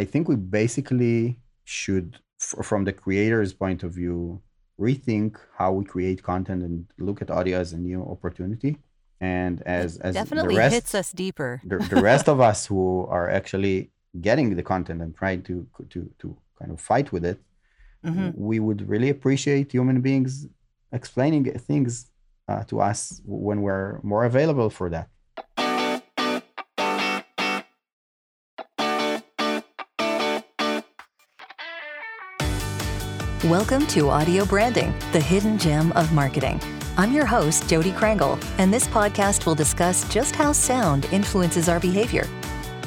I think we basically should, f- from the creator's point of view, rethink how we create content and look at audio as a new opportunity. And as as Definitely the rest, hits us deeper. the, the rest of us who are actually getting the content and trying to to to kind of fight with it, Mhm. we would really appreciate human beings explaining things uh, to us when we're more available for that. Welcome to Audio Branding, the hidden gem of marketing. I'm your host, Jodi Krangle, and this podcast will discuss just how sound influences our behavior.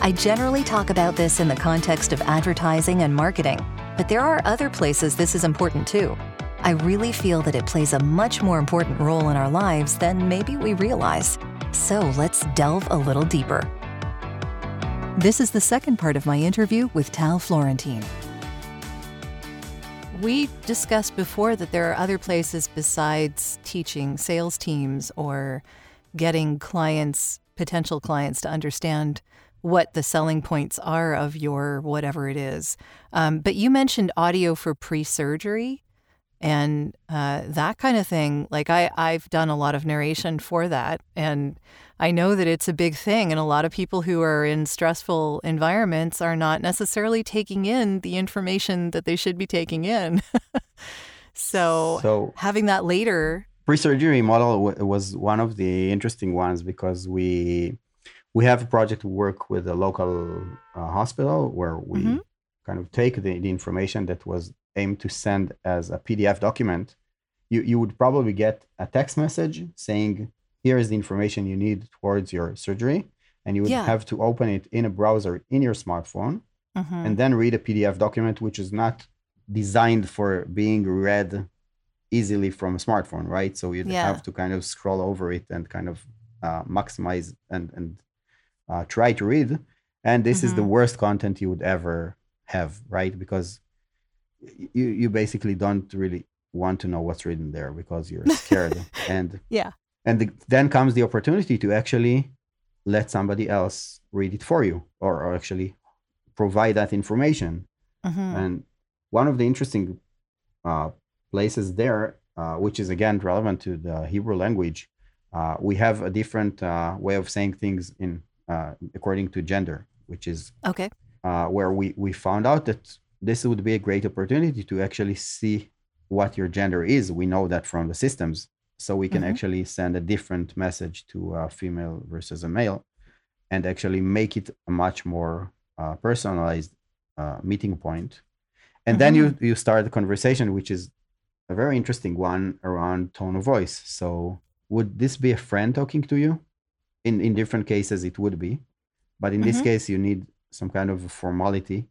I generally talk about this in the context of advertising and marketing, but there are other places this is important too. I really feel that it plays a much more important role in our lives than maybe we realize. So let's delve a little deeper. This is the second part of my interview with Tal Florentin. We discussed before that there are other places besides teaching sales teams or getting clients, potential clients, to understand what the selling points are of your whatever it is. Um, but you mentioned audio for pre surgery and uh, that kind of thing. Like, I, I've done a lot of narration for that. And I know that it's a big thing, and a lot of people who are in stressful environments are not necessarily taking in the information that they should be taking in. so, So having that later, pre-surgery model w- was one of the interesting ones because we we have a project to work with a local uh, hospital where we Mhm. kind of take the, the information that was aimed to send as a pdf document you, you would probably get a text message saying here is the information you need towards your surgery and you would Yeah. have to open it in a browser in your smartphone Mhm. and then read a PDF document which is not designed for being read easily from a smartphone, right? So you'd Yeah. have to kind of scroll over it and kind of uh, maximize and and uh, try to read. And this is the Mhm. worst content you would ever have, right? Because you you basically don't really want to know what's written there because you're scared and yeah, and the, then comes the opportunity to actually let somebody else read it for you or, or actually provide that information Mhm. and one of the interesting uh, places there uh, which is again relevant to the hebrew language uh, we have a different uh, way of saying things in uh, according to gender which is okay, uh, where we, we found out that this would be a great opportunity to actually see what your gender is. We know that from the systems. So we can Mhm. actually send a different message to a female versus a male and actually make it a much more uh, personalized uh, meeting point. And then you, you start the conversation, which is a very interesting one around tone of voice. So would this be a friend talking to you? In, in different cases, it would be. But in this Mhm. case, you need some kind of formality.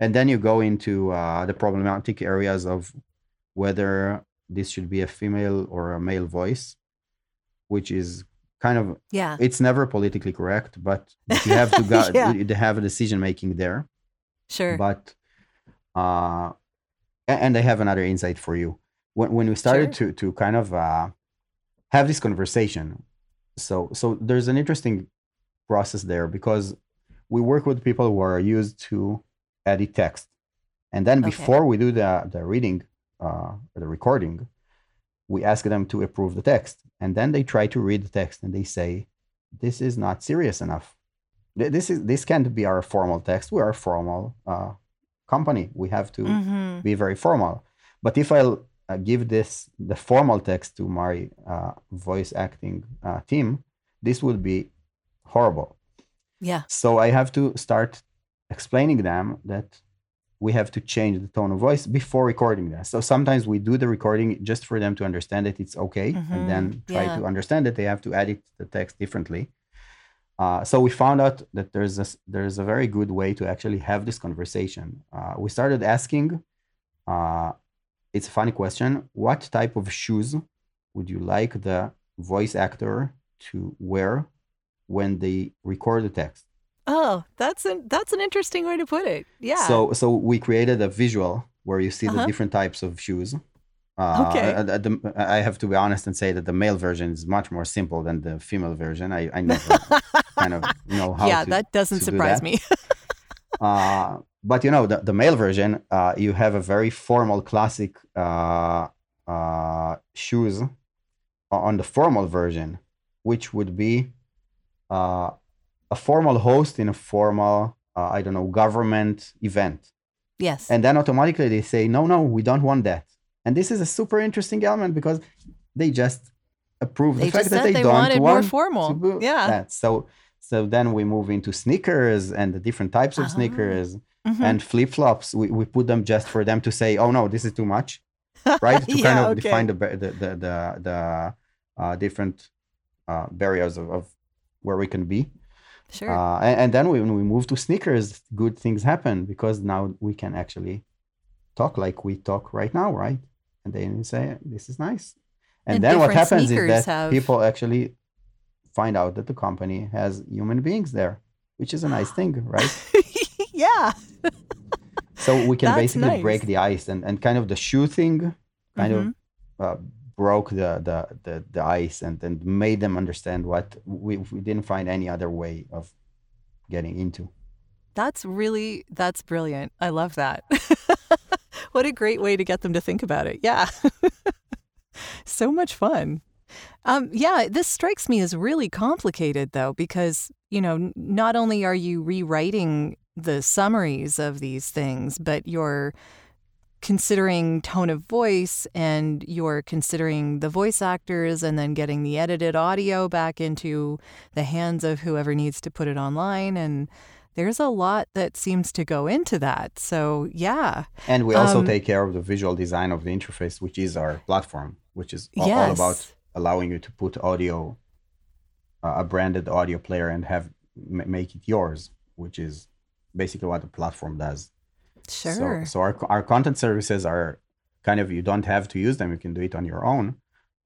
And then you go into uh, the problematic areas of whether this should be a female or a male voice, which is kind of yeah, it's never politically correct, but, you have to go, Yeah. you have a decision making there. sure, But uh, and I have another insight for you. When when we started to to kind of uh, have this conversation, so so there's an interesting process there because we work with people who are used to edit text, and then Okay. before we do the the reading, uh, the recording, we ask them to approve the text, and then they try to read the text and they say, "This is not serious enough. This is this can't be our formal text. We are a formal uh, company. We have to." Mhm. be very formal. But if I'll uh, give this the formal text to my uh, voice acting uh, team, this would be horrible. yeah, So I have to start explaining them that we have to change the tone of voice before recording that. So sometimes we do the recording just for them to understand that it's okay, and then try Yeah. to understand that they have to edit the text differently. Uh, so we found out that there's a there's a very good way to actually have this conversation. Uh, we started asking. Uh, it's a funny question. What type of shoes would you like the voice actor to wear when they record the text? Oh, that's an that's an interesting way to put it. Yeah. So so we created a visual where you see the Uh-huh. different types of shoes. Uh, Okay. the- I have to be honest and say that the male version is much more simple than the female version. I, I never kind of know how yeah, to, that doesn't to do surprise that. me. uh, but you know the, the male version uh, you have a very formal classic uh, uh, shoes on the formal version which would be uh, a formal host in a formal uh, i don't know government event Yes. and then automatically they say no no we don't want that and this is a super interesting element because they just approve they the fact just that they, they don't wanted want it more formal. to Yeah. that. so so then we move into sneakers and the different types of Ah. sneakers Mhm. and flip-flops we, we put them just for them to say oh no this is too much right to kind of okay. define the the the the, the uh, different uh, barriers of, of where we can be Sure. uh, and, and then when we move to sneakers good things happen because now we can actually talk like we talk right now right and then say this is nice and, And then what happens is that have- people actually find out that the company has human beings there which is a nice thing right yeah. so we can That's basically nice. break the ice and, and kind of the shoe thing kind Mhm. of uh, broke the, the the the ice and and made them understand what we, we didn't find any other way of getting into That's really that's brilliant. I love that. what a great way to get them to think about it. Yeah. so much fun. Um, yeah, this strikes me as really complicated though, because, you know, not only are you rewriting the summaries of these things, but you're considering tone of voice and you're considering the voice actors and then getting the edited audio back into the hands of whoever needs to put it online. And there's a lot that seems to go into that. So, yeah. And we also Um, take care of the visual design of the interface, which is our platform, which is all, all about allowing you to put audio, uh, a branded audio player, and have m- make it yours, which is basically what the platform does. Sure. So, so our our content services are kind of you don't have to use them; you can do it on your own.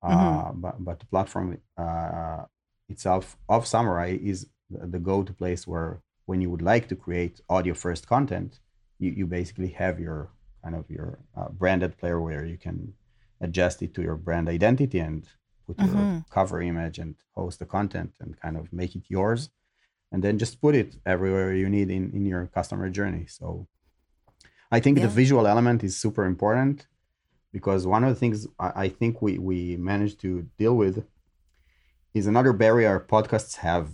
Uh, Mm-hmm. But but the platform uh, itself of Summurai is the, go-to place where when you would like to create audio first content, you, you basically have your kind of your uh, branded player where you can adjust it to your brand identity and put your Mhm. cover image and host the content and kind of make it yours and then just put it everywhere you need in, in your customer journey so i think Yeah. the visual element is super important because one of the things i, think we, we managed to deal with is another barrier podcasts have.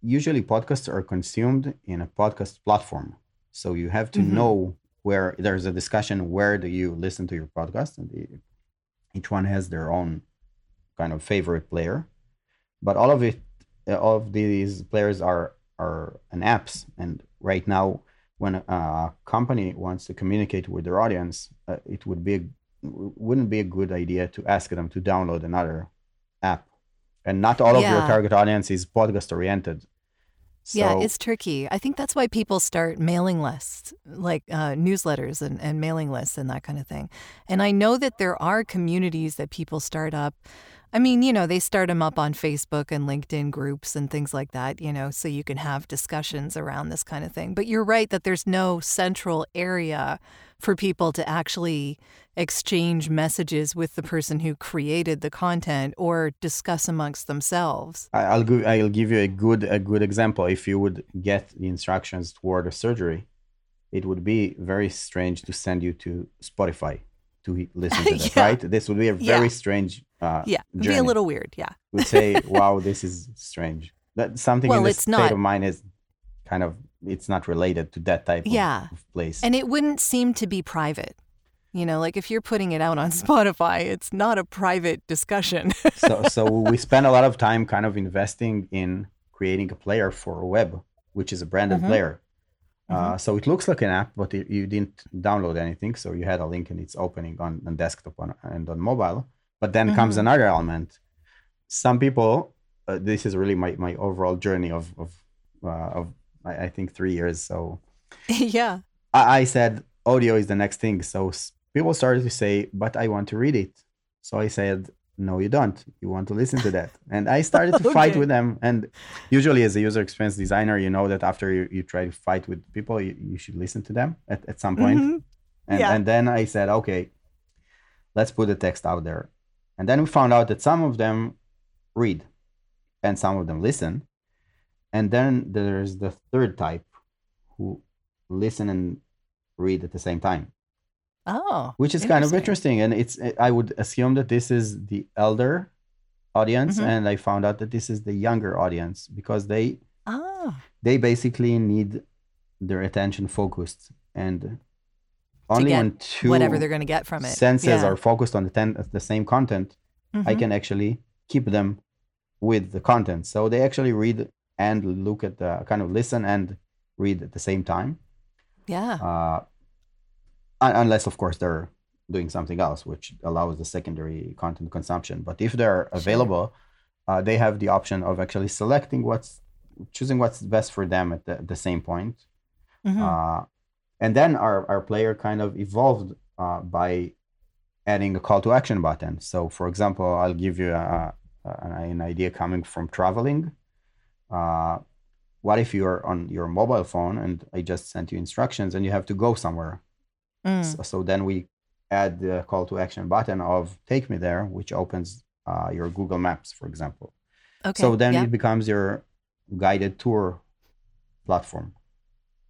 Usually podcasts are consumed in a podcast platform. So you have to Mhm. know where there's a discussion where do you listen to your podcast? And each one has their own kind of favorite player. But all of it uh, all of these players are are an apps. And right now when a company wants to communicate with their audience uh, it would be wouldn't be a good idea to ask them to download another app and not all of your target audience is podcast oriented so yeah, it's tricky. I think that's why people start mailing lists, like uh, newsletters and, and mailing lists and that kind of thing. And I know that there are communities that people start up. I mean, you know, they start them up on Facebook and LinkedIn groups and things like that, you know, so you can have discussions around this kind of thing. But you're right that there's no central area for people to actually exchange messages with the person who created the content or discuss amongst themselves. I'll give I'll give you a good a good example. If you would get the instructions toward a surgery, it would be very strange to send you to Spotify to listen to that, Yeah. right? This would be a Yeah. very strange uh, Yeah, be a little weird. Yeah. would say, "Wow, this is strange." That something Well, in the it's state not- of mind is kind of it's not related to that type of, Yeah. of place. And it wouldn't seem to be private. You know, like if you're putting it out on Spotify, it's not a private discussion. so so we spend a lot of time kind of investing in creating a player for a web, which is a branded Mhm. player. Uh, so it looks like an app, but it, you didn't download anything. So you had a link and it's opening on, on desktop on, and on mobile. But then comes Mhm. another element. Some people, uh, this is really my, my overall journey of of, uh, of I, I think three years. So yeah. I, I said audio is the next thing. So people started to say, but I want to read it. So I said, no, you don't. You want to listen to that. And I started to fight with them. And usually, as a user experience designer, you know that after you, you try to fight with people, you, you should listen to them at, at some point. Mhm. And, Yeah. and then I said, okay, let's put the text out there. And then we found out that some of them read and some of them listen. And then there's the third type who listen and read at the same time. Oh, which is kind of interesting, and it's I would assume that this is the elder audience, mm-hmm. and I found out that this is the younger audience because they oh. they basically need their attention focused and only when two whatever they're going to get from it senses yeah. are focused on the ten, the same content mm-hmm. i can actually keep them with the content so they actually read and look at the kind of listen and read at the same time yeah uh, unless of course they're doing something else which allows the secondary content consumption but if they're available sure. uh, they have the option of actually selecting what's choosing what's best for them at the, the same point mm-hmm. uh, and then our, our player kind of evolved uh, by adding a call to action button. So, for example, I'll give you a, a, an idea coming from traveling. Uh, what if you're on your mobile phone and I just sent you instructions and you have to go somewhere? Mm. So, so, then we add the call to action button of take me there, which opens uh, your Google Maps, for example. Okay. So then yeah. it becomes your guided tour platform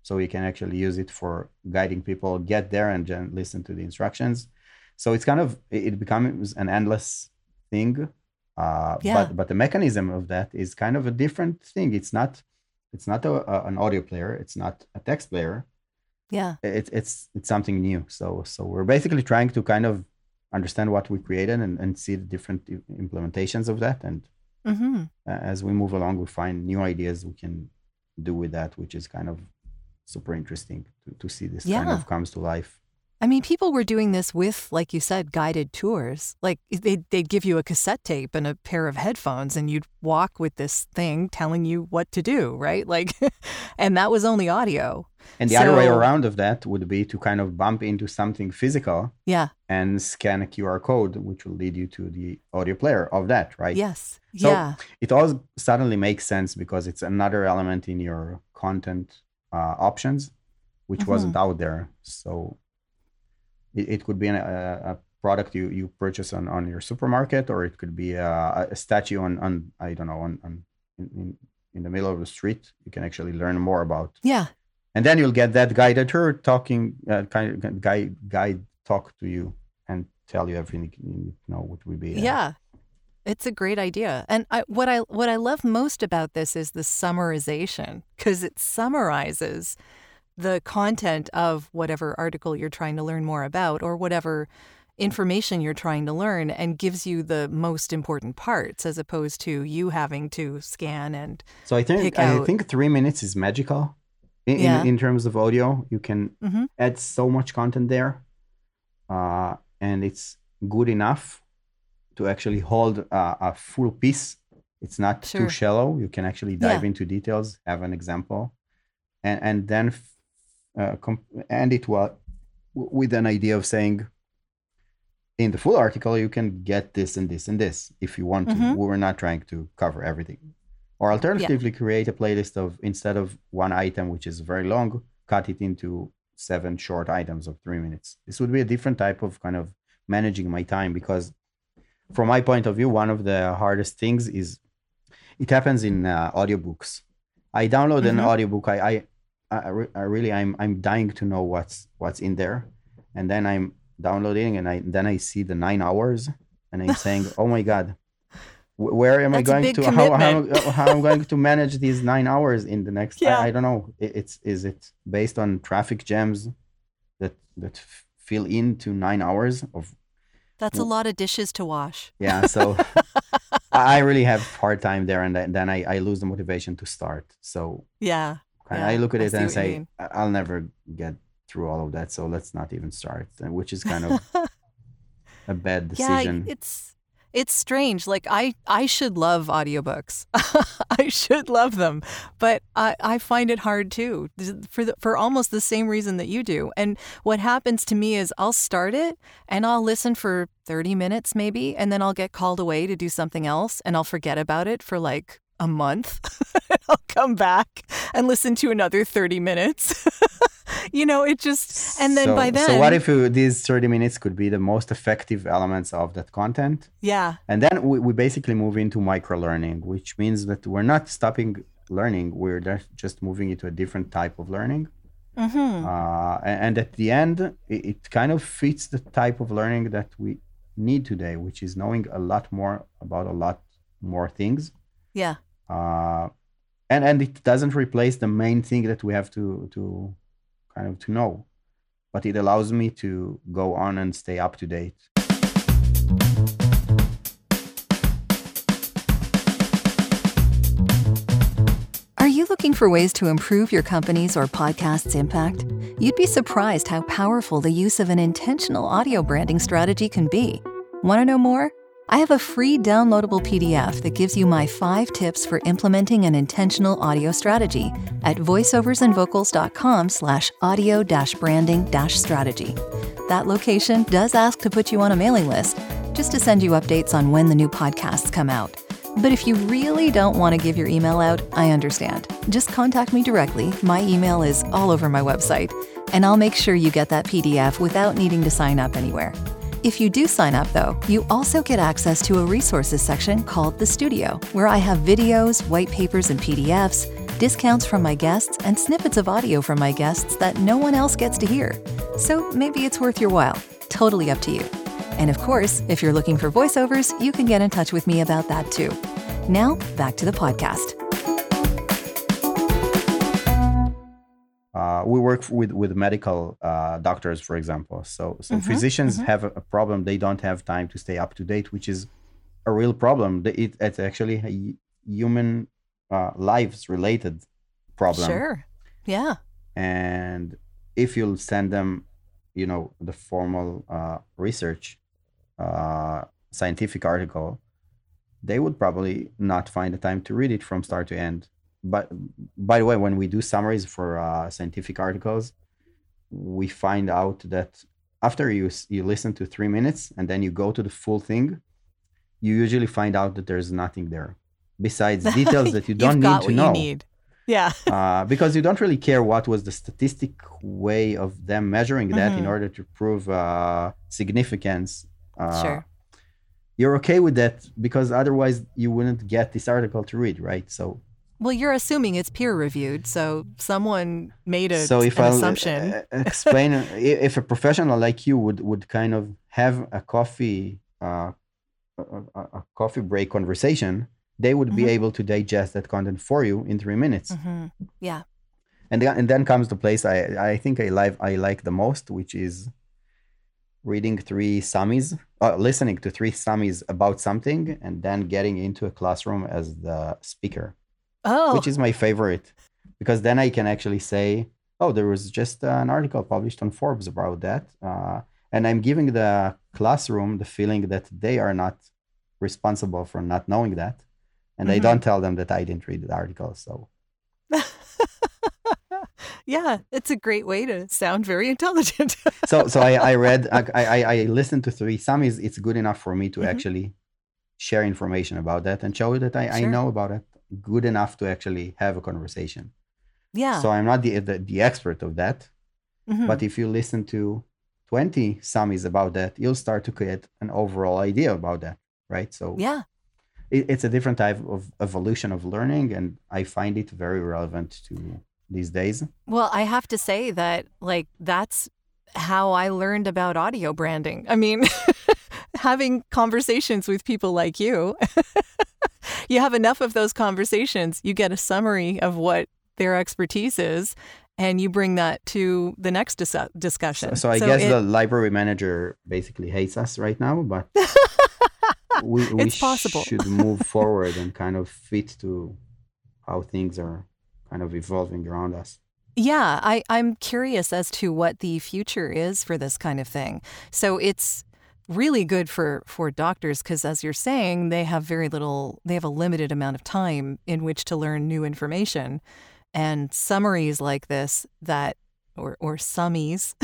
so you can actually use it for guiding people get there and then listen to the instructions so it's kind of it becomes an endless thing uh, yeah. but but the mechanism of that is kind of a different thing it's not it's not a, a, an audio player it's not a text player yeah it's it's it's something new so so we're basically trying to kind of understand what we created and, and see the different implementations of that and mm-hmm. as we move along we find new ideas we can do with that which is kind of super interesting to, to see this yeah. kind of comes to life. I mean, people were doing this with, like you said, guided tours. Like they'd, they'd give you a cassette tape and a pair of headphones, and you'd walk with this thing telling you what to do, right? Like, and that was only audio. And the so, other way around of that would be to kind of bump into something physical. Yeah. And scan a QR code, which will lead you to the audio player of that, right? Yes. So yeah. it all suddenly makes sense because it's another element in your content uh, options, which mm-hmm. wasn't out there. So it, it could be an, a, a, product you, you purchase on, on your supermarket, or it could be a, a statue on, on I don't know on, on in, in the middle of the street. You can actually learn more about. Yeah. And then you'll get that guided tour talking, uh, kind of guide guide talk to you and tell you everything you know what would be. Uh, yeah. It's a great idea. And I, what I what I love most about this is the summarization because it summarizes the content of whatever article you're trying to learn more about or whatever information you're trying to learn and gives you the most important parts as opposed to you having to scan and so i think i think three minutes is magical in, yeah. in, in, terms of audio you can mm-hmm. add so much content there uh, and it's good enough to actually hold a, a full piece. It's not sure. too shallow. You can actually dive yeah. into details, have an example, and and then uh, comp- end it was with an idea of saying in the full article you can get this and this and this if you want to. Mm-hmm. We're not trying to cover everything. Or alternatively, yeah. create a playlist of instead of one item which is very long, cut it into seven short items of three minutes. This would be a different type of kind of managing my time because from my point of view, one of the hardest things is it happens in uh, audiobooks. I download mm-hmm. an audiobook. I, I, I, I, really, I'm, I'm dying to know what's, what's in there, and then I'm downloading, and I, then I see the nine hours, and I'm saying, oh my god, where am That's I going to? How, how, how I'm going to manage these nine hours in the next? Yeah. I, I don't know. It, it's is it based on traffic jams that that fill into nine hours of that's a lot of dishes to wash. Yeah, so I really have hard time there, and then I, I lose the motivation to start. So yeah, yeah I look at it and say I'll never get through all of that, so let's not even start, which is kind of a bad decision. Yeah, it's it's strange. Like I, I should love audiobooks. I should love them, but I, I find it hard too for the, for almost the same reason that you do. And what happens to me is I'll start it and I'll listen for 30 minutes maybe, and then I'll get called away to do something else and I'll forget about it for like a month. I'll come back and listen to another 30 minutes. you know, it just, and then so, by then. So, what if these 30 minutes could be the most effective elements of that content? Yeah. And then we, we basically move into micro learning, which means that we're not stopping learning, we're just moving into a different type of learning. Mm-hmm. Uh, and, and at the end, it, it kind of fits the type of learning that we need today, which is knowing a lot more about a lot more things. Yeah. Uh, and and it doesn't replace the main thing that we have to to kind of to know, but it allows me to go on and stay up to date. Are you looking for ways to improve your company's or podcast's impact? You'd be surprised how powerful the use of an intentional audio branding strategy can be. Want to know more? I have a free downloadable PDF that gives you my five tips for implementing an intentional audio strategy at voiceoversandvocals.com slash audio branding strategy. That location does ask to put you on a mailing list, just to send you updates on when the new podcasts come out. But if you really don't want to give your email out, I understand. Just contact me directly. My email is all over my website, and I'll make sure you get that PDF without needing to sign up anywhere. If you do sign up, though, you also get access to a resources section called The Studio, where I have videos, white papers, and PDFs, discounts from my guests, and snippets of audio from my guests that no one else gets to hear. So maybe it's worth your while. Totally up to you. And of course, if you're looking for voiceovers, you can get in touch with me about that too. Now, back to the podcast. Uh, we work with with medical uh, doctors, for example. So so Mhm, physicians mhm. have a, a problem; they don't have time to stay up to date, which is a real problem. It, it's actually a human uh, lives related problem. Sure. Yeah. And if you'll send them, you know, the formal uh, research, uh, scientific article, they would probably not find the time to read it from start to end. But by the way, when we do summaries for uh, scientific articles, we find out that after you you listen to three minutes and then you go to the full thing, you usually find out that there's nothing there besides details that you don't need to know need. Yeah. uh, because you don't really care what was the statistic way of them measuring that in Mhm. order to prove uh, significance. Uh, Sure. You're okay with that because otherwise you wouldn't get this article to read, right? So, Well, you're assuming it's peer reviewed, so someone made a, so if an I assumption. explain, if a professional like you would would kind of have a coffee, uh, a, a- coffee break conversation, they would be Mhm. able to digest that content for you in three minutes. Mhm. Yeah. and then, and then comes the place I I think I like I like the most, which is reading three summies, uh, listening to three summies about something, and then getting into a classroom as the speaker, Oh, which is my favorite, because then I can actually say, "Oh, there was just an article published on Forbes about that," uh, and I'm giving the classroom the feeling that they are not responsible for not knowing that, and I Mhm. don't tell them that I didn't read the article. So yeah, it's a great way to sound very intelligent. so so I, I read I, I I listened to three summies It's good enough for me to Mhm. actually share information about that and show that I, I know about it good enough to actually have a conversation. yeah. So I'm not the, the the expert of that, Mhm. but if you listen to 20 summies about that, you'll start to create an overall idea about that, right? So yeah. it, it's a different type of evolution of learning, and I find it very relevant to these days. Well, I have to say that, like, that's how I learned about audio branding. I mean, having conversations with people like you, you have enough of those conversations, you get a summary of what their expertise is, and you bring that to the next dis- discussion. so I guess it- the library manager basically hates us right now, but we, we It's possible. should move forward and kind of fit to how things are kind of evolving around us. Yeah, I, I'm curious as to what the future is for this kind of thing. So it's really good for, for doctors because, as you're saying, they have very little, they have a limited amount of time in which to learn new information. And summaries like this that, or, or summies,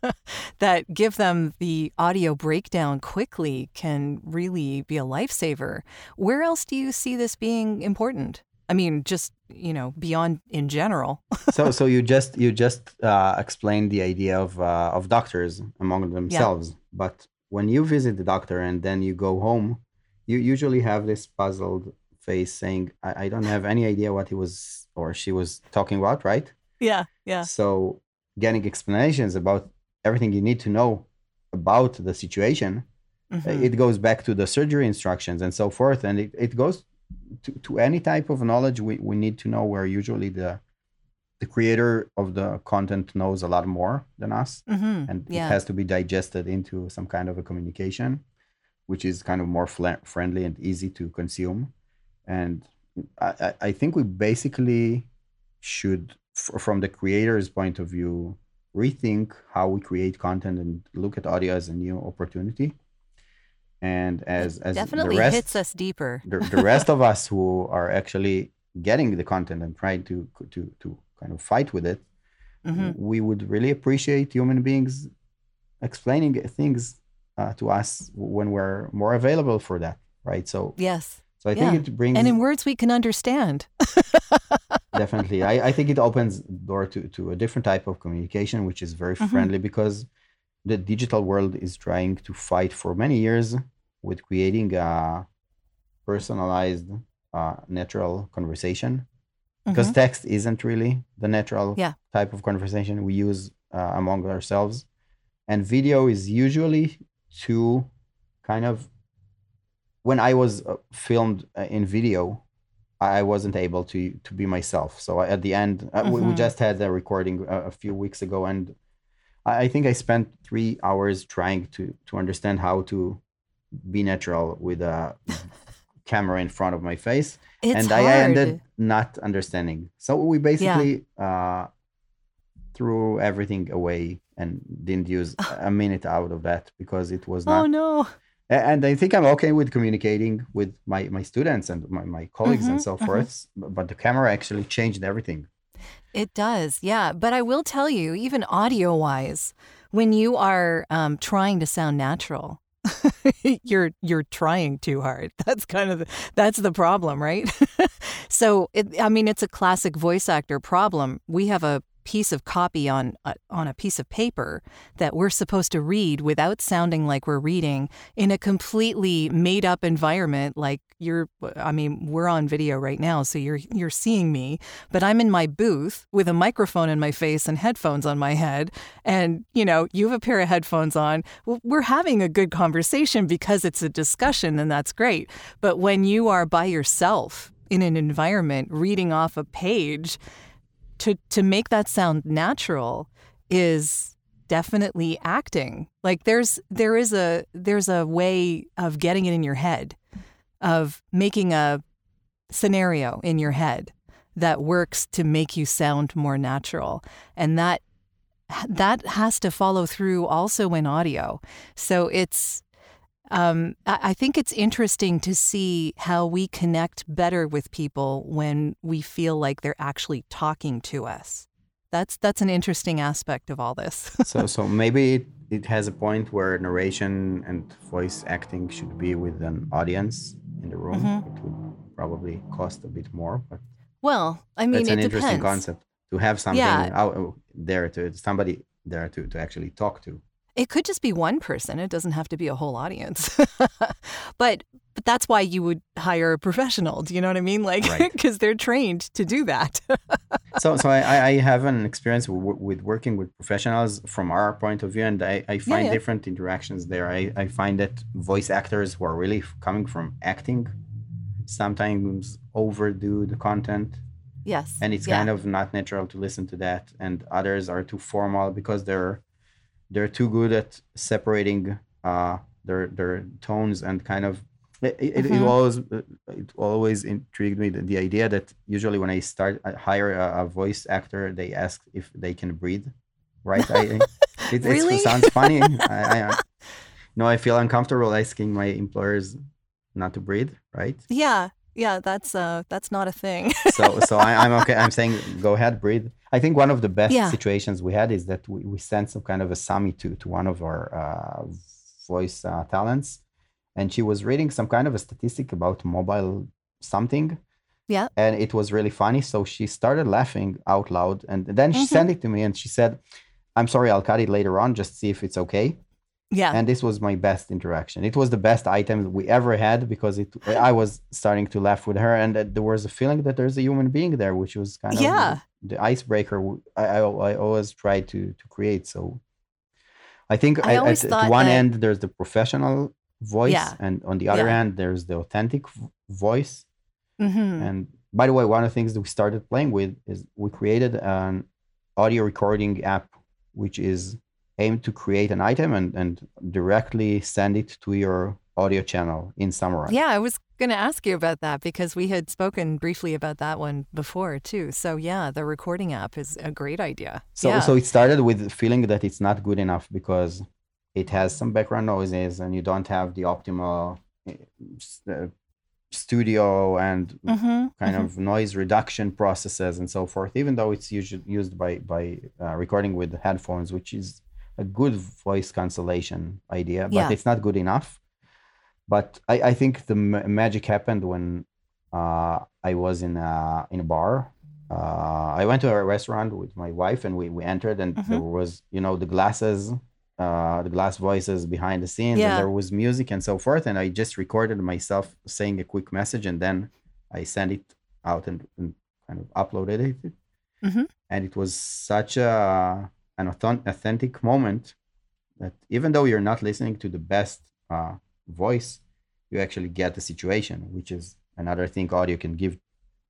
that give them the audio breakdown quickly can really be a lifesaver. Where else do you see this being important? I mean, just, you know, beyond in general. so so you just you just uh, explained the idea of uh, of doctors among themselves, but when you visit the doctor and then you go home, you usually have this puzzled face saying, "I, I don't have any idea what he was or she was talking about," right? Yeah, yeah. So getting explanations about everything you need to know about the situation, Mhm. it goes back to the surgery instructions and so forth. And it, it goes to, to any type of knowledge we, we need to know where usually the the creator of the content knows a lot more than us Mhm. and Yeah. it has to be digested into some kind of a communication which is kind of more fla- friendly and easy to consume and I, I- I think we basically should f- from the creator's point of view rethink how we create content and look at audio as a new opportunity and as as Definitely the rest hits us deeper. the, the rest of us who are actually getting the content and trying to to to kind of fight with it Mhm. we would really appreciate human beings explaining things uh, to us when we're more available for that right so Yes. so i think it brings And in words we can understand. definitely I, I think it opens door to, to a different type of communication which is very Mhm. friendly because the digital world is trying to fight for many years with creating a personalized uh, natural conversation because Mhm. text isn't really the natural Yeah. type of conversation we use uh, among ourselves and video is usually too kind of when i was uh, filmed uh, in video i wasn't able to to be myself so at the end uh, we, we Mhm. just had a recording a, a few weeks ago and I, I think i spent three hours trying to to understand how to be natural with a camera in front of my face It's and hard. I ended not understanding. So we basically uh, threw everything away and didn't use a minute out of that because it was not. Oh no. And I think I'm okay with communicating with my, my students and my, my colleagues and Mhm, so mhm. forth. But the camera actually changed everything. It does, yeah. But I will tell you, even audio wise, when you are um, trying to sound natural, you're you're trying too hard. That's kind of the, that's the problem, right? so, it, I mean, it's a classic voice actor problem. We have a piece of copy on a, on a piece of paper that we're supposed to read without sounding like we're reading in a completely made up environment like you're I mean we're on video right now so you're you're seeing me but I'm in my booth with a microphone in my face and headphones on my head. And you know you have a pair of headphones on. We're having a good conversation because it's a discussion and that's great. But when you are by yourself in an environment reading off a page to to make that sound natural is definitely acting. Like there's there is a there's a way of getting it in your head of making a scenario in your head that works to make you sound more natural. And that that has to follow through also in audio. So it's um, I think it's interesting to see how we connect better with people when we feel like they're actually talking to us. That's that's an interesting aspect of all this. So so maybe it, it has a point where narration and voice acting should be with an audience in the room. Mhm. It would probably cost a bit more, but well, I mean, it's an interesting depends. concept to have something Yeah. out there to somebody there to, to actually talk to. It could just be one person. It doesn't have to be a whole audience. but but that's why you would hire a professional. Do you know what I mean? Like Right. because they're trained to do that. so so I, I- have an experience w- with working with professionals from our point of view and i, I find yeah. different interactions there I, I find that voice actors who are really f- coming from acting sometimes overdo the content yes. and it's kind of not natural to listen to that and others are too formal because they're they're too good at separating uh their their tones and kind of it, it, it always it always intrigued me the, the idea that usually when I start I hire a, a voice actor they ask if they can breathe right I, it, Really? it sounds funny I, I no I feel uncomfortable asking my employers not to breathe right Yeah. Yeah, that's uh that's not a thing. so so I, I'm okay. I'm saying go ahead, breathe. I think one of the best Yeah. situations we had is that we, we sent some kind of a summit to to one of our uh, voice uh, talents, and she was reading some kind of a statistic about mobile something. Yeah. And it was really funny. So she started laughing out loud, and then she Mhm. sent it to me, and she said, "I'm sorry, I'll cut it later on. Just see if it's okay." Yeah. and this was my best interaction it was the best item we ever had because it i was starting to laugh with her and that there was a feeling that there's a human being there which was kind of Yeah. the, the icebreaker I always try to to create so i think I at- at, one that- end there's the professional voice Yeah. and on the other Yeah. hand there's the authentic voice hmm and by the way, one of the things that we started playing with is we created an audio recording app, which is aimed to create an item and, and directly send it to your audio channel in Summurai. Yeah, I was going to ask you about that because we had spoken briefly about that one before too. So yeah, the recording app is a great idea. So, yeah. so it started with the feeling that it's not good enough because it has some background noises and you don't have the optimal s- uh, studio and Mhm, kind mhm. of noise reduction processes and so forth even though it's usually used by by uh, recording with headphones which is a good voice cancellation idea but Yeah. it's not good enough but i, I think the ma- magic happened when uh, i was in a in a bar uh, i went to a restaurant with my wife and we, we entered and Mhm. there was you know the glasses uh, the glass voices behind the scenes Yeah. and there was music and so forth and i just recorded myself saying a quick message and then i sent it out and, and kind of uploaded it Mhm. and it was such a an authentic moment that even though you're not listening to the best uh, voice you actually get the situation which is another thing audio can give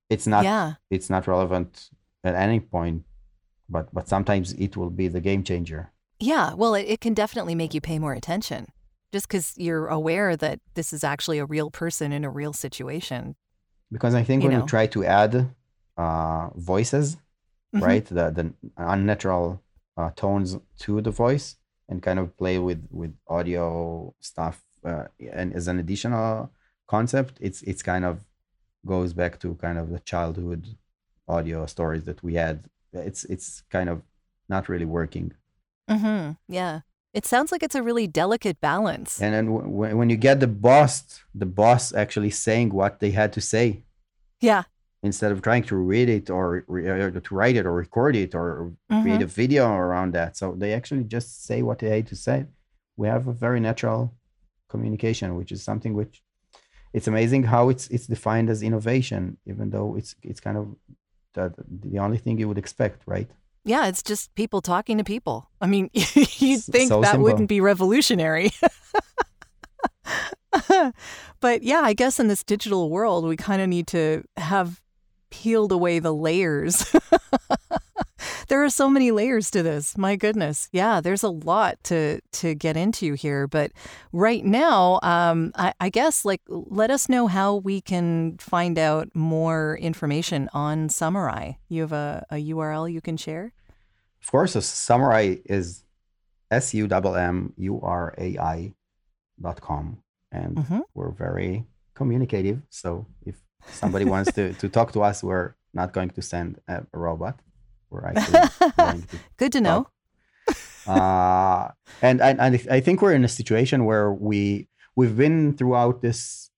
it's not yeah. it's not relevant at any point but but sometimes it will be the game changer Yeah, well, it, it can definitely make you pay more attention just because you're aware that this is actually a real person in a real situation. because i think You when know. you try to add uh, voices Mhm. right the the unnatural uh, tones to the voice and kind of play with with audio stuff uh, and as an additional concept it's it's kind of goes back to kind of the childhood audio stories that we had it's it's kind of not really working hmm Yeah. It sounds like it's a really delicate balance. and then w- when you get the boss the boss actually saying what they had to say Yeah. Instead of trying to read it or, re- or to write it or record it or create Mhm. a video around that. So they actually just say what they had to say. We have a very natural communication, which is something which it's amazing how it's it's defined as innovation, even though it's it's kind of the, the only thing you would expect, right? Yeah, it's just people talking to people. I mean, you'd think so that simple. wouldn't be revolutionary. but yeah, I guess in this digital world, we kind of need to have peeled away the layers. there are so many layers to this. My goodness. Yeah, there's a lot to to get into here. But right now, um, I, I guess like let us know how we can find out more information on Summurai. You have a, a URL you can share? Of course, a Summurai is S U M M U R A I dot com. And Mhm. we're very communicative. So if somebody wants to, to talk to us, we're not going to send a, a robot. We're actually going to Good to know. Uh, and, and and I think we're in a situation where we we've been throughout this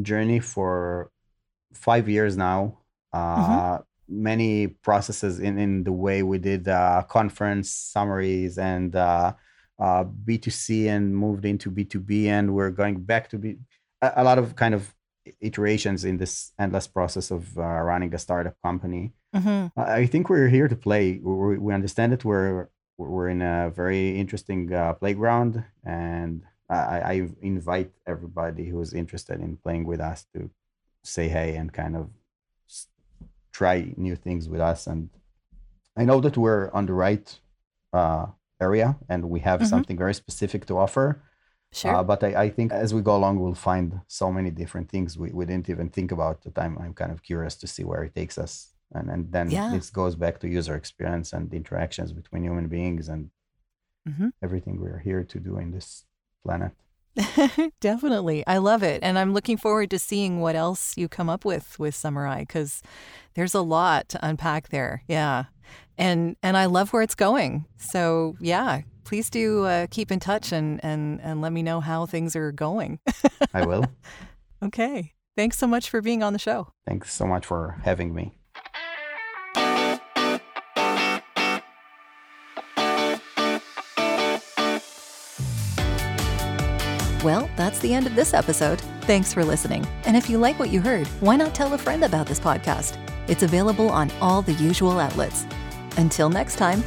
journey for five years now. Uh, Many processes in in the way we did uh, conference summaries and uh, uh, B2C and moved into B2B, and we're going back to be a, a lot of kind of iterations in this endless process of uh, running a startup company. hmm I think we're here to play. We, we understand that we're we're in a very interesting uh, playground, and I, I invite everybody who's interested in playing with us to say hey and kind of try new things with us. And I know that we're on the right uh, area, and we have Mhm. something very specific to offer. Sure. Uh, but I, I think as we go along, we'll find so many different things we, we didn't even think about that I'm, I'm kind of curious to see where it takes us. And, and then Yeah. this goes back to user experience and interactions between human beings and Mhm. everything we're here to do in this planet. Definitely. I love it. And I'm looking forward to seeing what else you come up with with Summurai because there's a lot to unpack there. Yeah. And and I love where it's going. So, yeah, please do uh, keep in touch and, and, and let me know how things are going. I will. okay. Thanks so much for being on the show. Thanks so much for having me. Well, that's the end of this episode. Thanks for listening. And if you like what you heard, why not tell a friend about this podcast? It's available on all the usual outlets. Until next time.